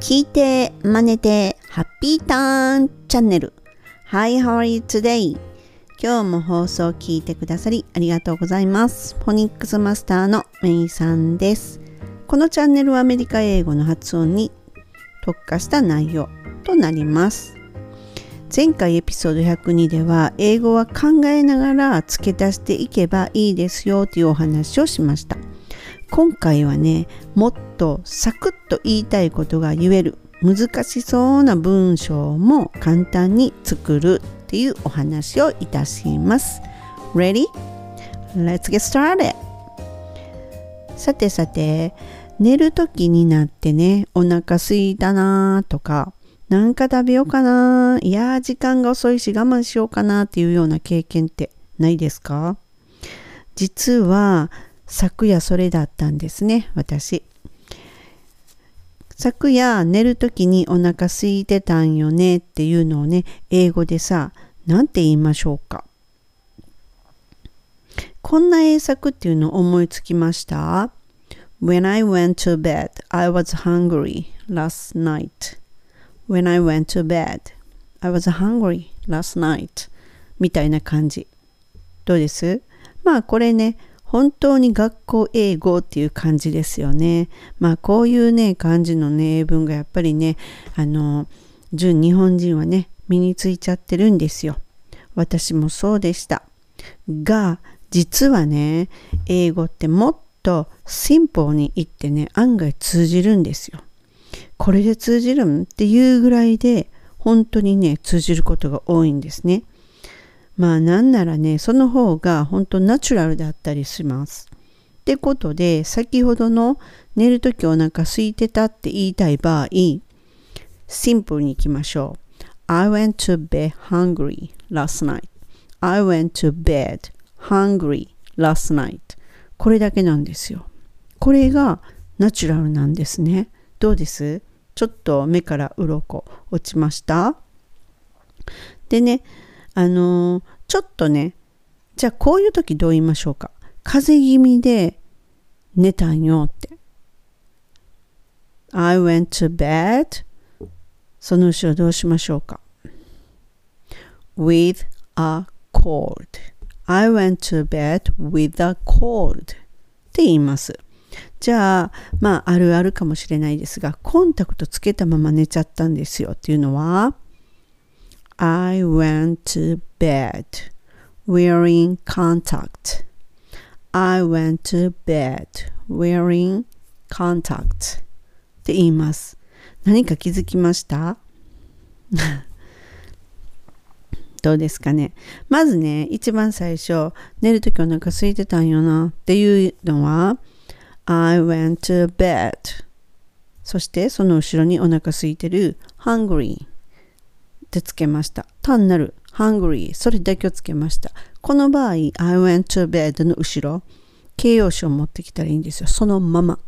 聞いて、真似て、ハッピーターンチャンネル。Hi, how are you today? 今日も放送を聞いてくださりありがとうございます。フォニックスマスターのメイさんです。このチャンネルはアメリカ英語の発音に特化した内容となります。前回エピソード102では英語は考えながら付け足していけばいいですよというお話をしました。今回はねもっとサクッと言いたいことが言える難しそうな文章も簡単に作るっていうお話をいたします。Ready? Let's get started! さてさて寝る時になってねお腹すいたなとかなんか食べようかないや時間が遅いし我慢しようかなっていうような経験ってないですか？実は昨夜それだったんですね私昨夜寝る時にお腹空いてたんよねっていうのをね英語でさ何て言いましょうかこんな英作っていうのを思いつきました？When I went to bed, I was hungry last night. When I went to bed, I was hungry last night. みたいな感じ。どうです？まあこれね、本当に学校英語っていう感じですよね。まあこういうね感じのね英文がやっぱりねあの純日本人はね身についちゃってるんですよ。私もそうでした。が実はね英語ってもっとシンプルに言ってね案外通じるんですよ。これで通じるん？っていうぐらいで本当にね通じることが多いんですね。まあなんならね、その方が本当ナチュラルだったりします。ってことで、先ほどの寝るときお腹空いてたって言いたい場合、シンプルに行きましょう。I went to bed hungry last night. I went to bed hungry last night. これだけなんですよ。これがナチュラルなんですね。どうです？ちょっと目から鱗落ちました？でね、あのー、ちょっとね、じゃあこういう時どう言いましょうか？風邪気味で寝たんよって。I went to bed その後ろどうしましょうか？With a cold I went to bed with a cold って言います。じゃあ、まあ、あるあるかもしれないですが、コンタクトつけたまま寝ちゃったんですよっていうのは、I went to bed wearing contact. I went to bed wearing contact って言います。何か気づきましたどうですかねまずね、一番最初、寝るときお腹空いてたんよなっていうのは、I went to bed そしてその後ろにお腹空いてる hungry ってつけました。単なる hungry それだけをつけました。この場合 I went to bed の後ろ形容詞を持ってきたらいいんですよ。そのまま。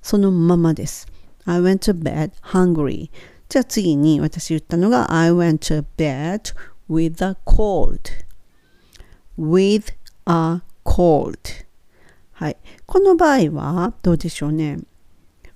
そのままです。I went to bed hungry じゃあ次に私言ったのが I went to bed with a cold with a cold はい。この場合はどうでしょうね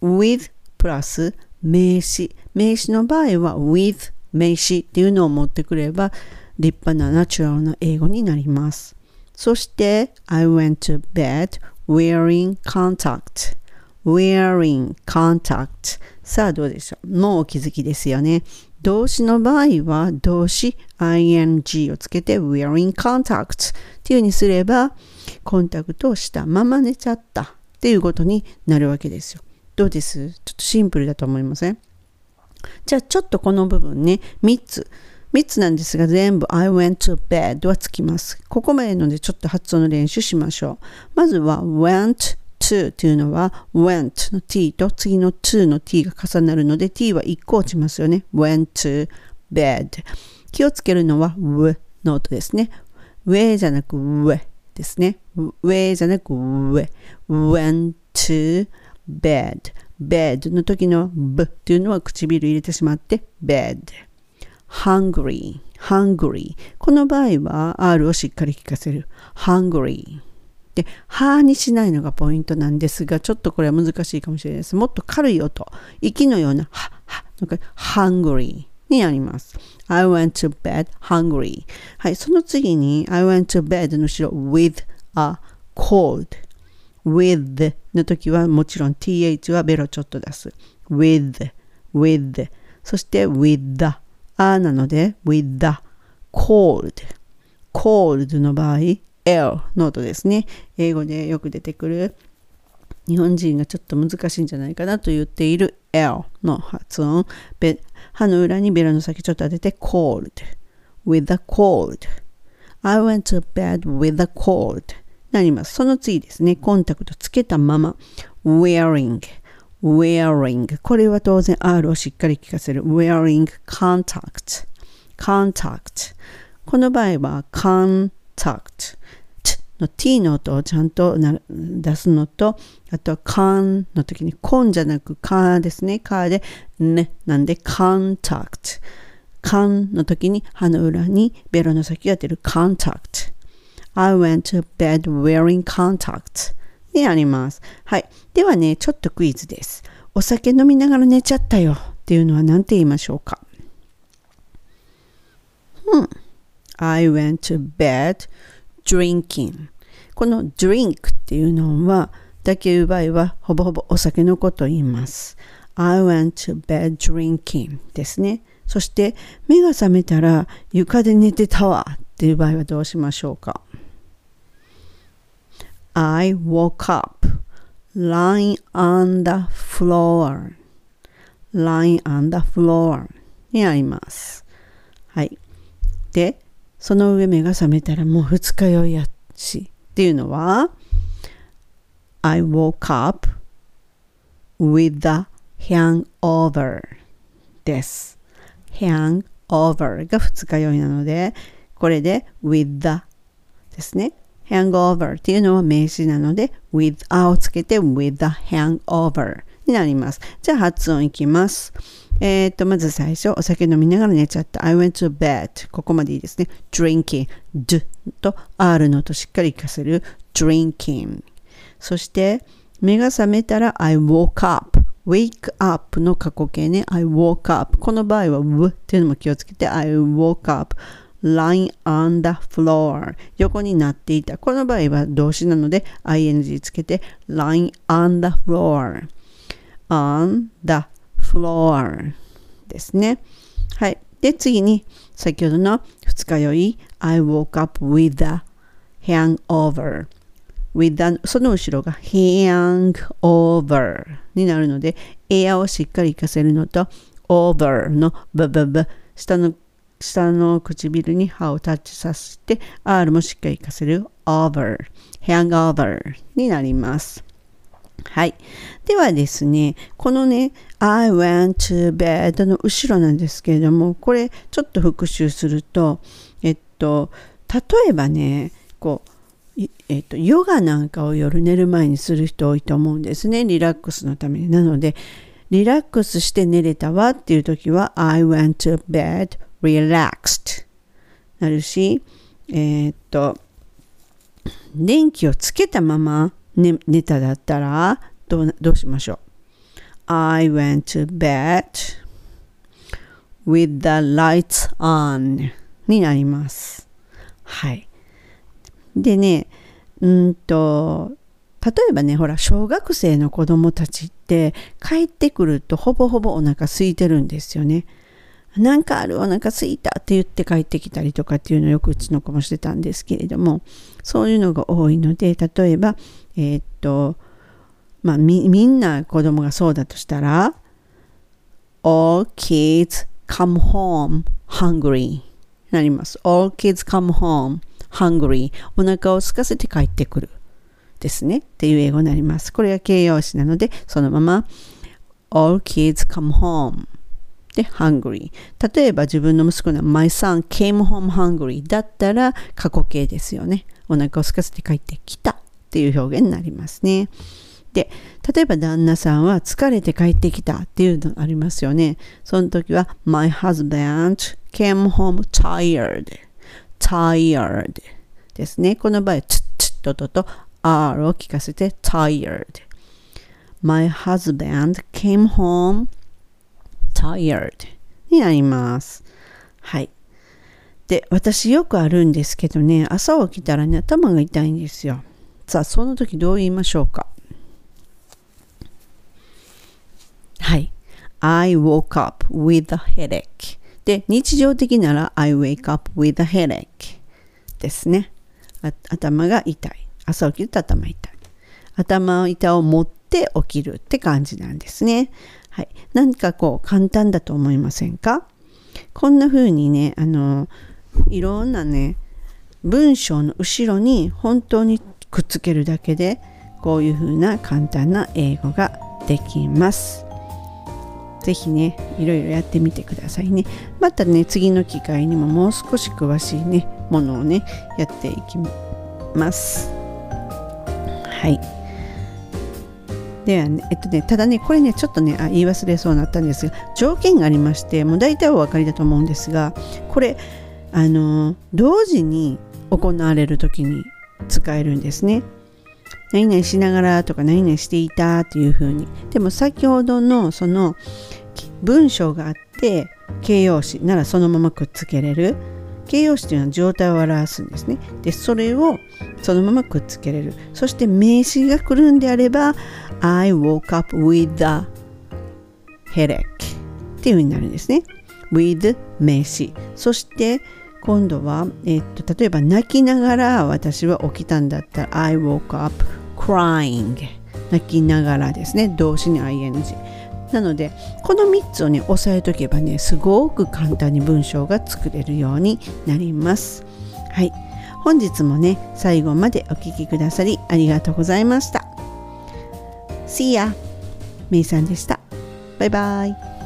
with プラス名詞名詞の場合は with 名詞っていうのを持ってくれば立派なナチュラルな英語になります。そして I went to bed wearing contact wearing contact さあどうでしょう？もうお気づきですよね。動詞の場合は動詞 ing をつけて wearing contact っていうにすればコンタクトをしたまま寝ちゃったっていうことになるわけですよ。どうです？ちょっとシンプルだと思いません？じゃあちょっとこの部分ね、3つ。3つなんですが全部 I went to bed はつきます。ここまでのでちょっと発音の練習しましょう。まずは went to というのは went の t と次の to の t が重なるので t は1個落ちますよね。went to bed 気をつけるのは w の音ですね。w じゃなく w ですね。w じゃなく w went to bed bed の時の b っていうのは唇入れてしまって bed hungry hungry この場合は R をしっかり聞かせる hungry で、はにしないのがポイントなんですが、ちょっとこれは難しいかもしれないです。もっと軽い音、息のような、は、hungry になります。I went to bed hungry. はい、その次に I went to bed の後ろ with a cold. With の時はもちろん th はベロちょっと出す。with, with. そして with the あなので with the cold. cold の場合 L の音ですね。英語でよく出てくる日本人がちょっと難しいんじゃないかなと言っている L の発音。歯の裏にベロの先ちょっと当てて cold. with a cold. I went to bed with a cold. なります。その次ですね。コンタクトつけたまま wearing. wearing. これは当然 R をしっかり聞かせる。wearing contact. contact. この場合は contact の t の音をちゃんと出すのと、あとは con の時にコンじゃなくカですね。カでね。なんで contact。con の時に歯の裏にベロの先が出る contact。I went to bed wearing contact にあります。はい。ではね、ちょっとクイズです。お酒飲みながら寝ちゃったよっていうのは何て言いましょうか？うん。I went to bed drinking この drink っていうのはだけ言う場合はほぼほぼお酒のことを言います I went to bed drinking ですねそして目が覚めたら床で寝てたわっていう場合はどうしましょうか？I woke up lying on the floor lying on the floor にありますはいでその上目が覚めたらもう二日酔いやしっていうのは I woke up with the hangover です hangover が二日酔いなのでこれで with the ですね hangover っていうのは名詞なので with a をつけて with the hangover になりますじゃあ発音いきますえっ、ー、と、まず最初、お酒飲みながら寝ちゃった。I went to bed. ここまでいいですね。drinking. d と r の音しっかり聞かせる。drinking. そして、目が覚めたら I woke up. wake up の過去形ね。I woke up. この場合は w っていうのも気をつけて I woke up. Lying on the floor 横になっていた。この場合は動詞なので ing つけて lying on the floor on the floor ですね。はい。で、次に、先ほどの二日酔い、I woke up with a hangover. with the その後ろが hangover になるので、エアをしっかり活かせるのと、over のブブブ、下の下の唇に歯をタッチさせて、R もしっかり活かせる over, hangover になります。はい。ではですね、このね、I went to bed の後ろなんですけれども、これちょっと復習すると、えっと、例えばね、こう、えっと、ヨガなんかを夜寝る前にする人多いと思うんですね。リラックスのために。なので、リラックスして寝れたわっていう時は I went to bed relaxed なるし、えー、っと、電気をつけたまま寝寝ただったらどうどうしましょう ?I went to bed with the lights on になります。はい。でね、うんと、例えばね、ほら、小学生の子供たちって帰ってくるとほぼほぼお腹空いてるんですよね。なんかあるお腹すいたって言って帰ってきたりとかっていうのをよくうちの子もしてたんですけれどもそういうのが多いので例えばえー、っとまあみみんな子供がそうだとしたら All kids come home hungry なります。All kids come home hungry お腹を空かせて帰ってくるですね。っていう英語になります。これは形容詞なのでそのまま All kids come home で hungry 例えば自分の息子の My son came home hungry だったら過去形ですよね。お腹を空かせて帰ってきた。っていう表現になりますね。で例えば旦那さんは疲れて帰ってきたっていうのがありますよね。その時は My husband came home tired tired ですね。この場合ツッツッととと R を聞かせて tired My husband came home tired になります。はい。で、私よくあるんですけどね、朝起きたらね、頭が痛いんですよ。さあ、その時どう言いましょうか？はい。I woke up with a headache. で、日常的なら I wake up with a headache ですね。頭が痛い。朝起きると頭痛い。頭痛を持って起きるって感じなんですね。はい。何かこう簡単だと思いませんか？こんな風にね、あの、いろんなね、文章の後ろに本当にくっつけるだけで、こういう風な簡単な英語ができます。ぜひね、いろいろやってみてくださいね。またね、次の機会にももう少し詳しいね、ものをね、やっていきます。はい。で、えっとね、ただね、これね、ちょっとね、あ言い忘れそうになったんですが、条件がありまして、もう大体お分かりだと思うんですが、これ、あの同時に行われる時に使えるんですね。何々しながらとか何々していたっていう風に。でも先ほどのその文章があって形容詞ならそのままくっつけれる。形容詞というのは状態を表すんですね。で、それをそのままくっつけれる。そして名詞が来るんであれば I woke up with the headache っていう風になるんですね。with 名詞。そして今度は、えっと、例えば泣きながら私は起きたんだったら I woke up crying 泣きながらですね動詞に ing なのでこの3つをね押さえとけばねすごく簡単に文章が作れるようになります。はい。本日もね最後までお聴きくださりありがとうございました。See ya! めいさんでした。バイバイ。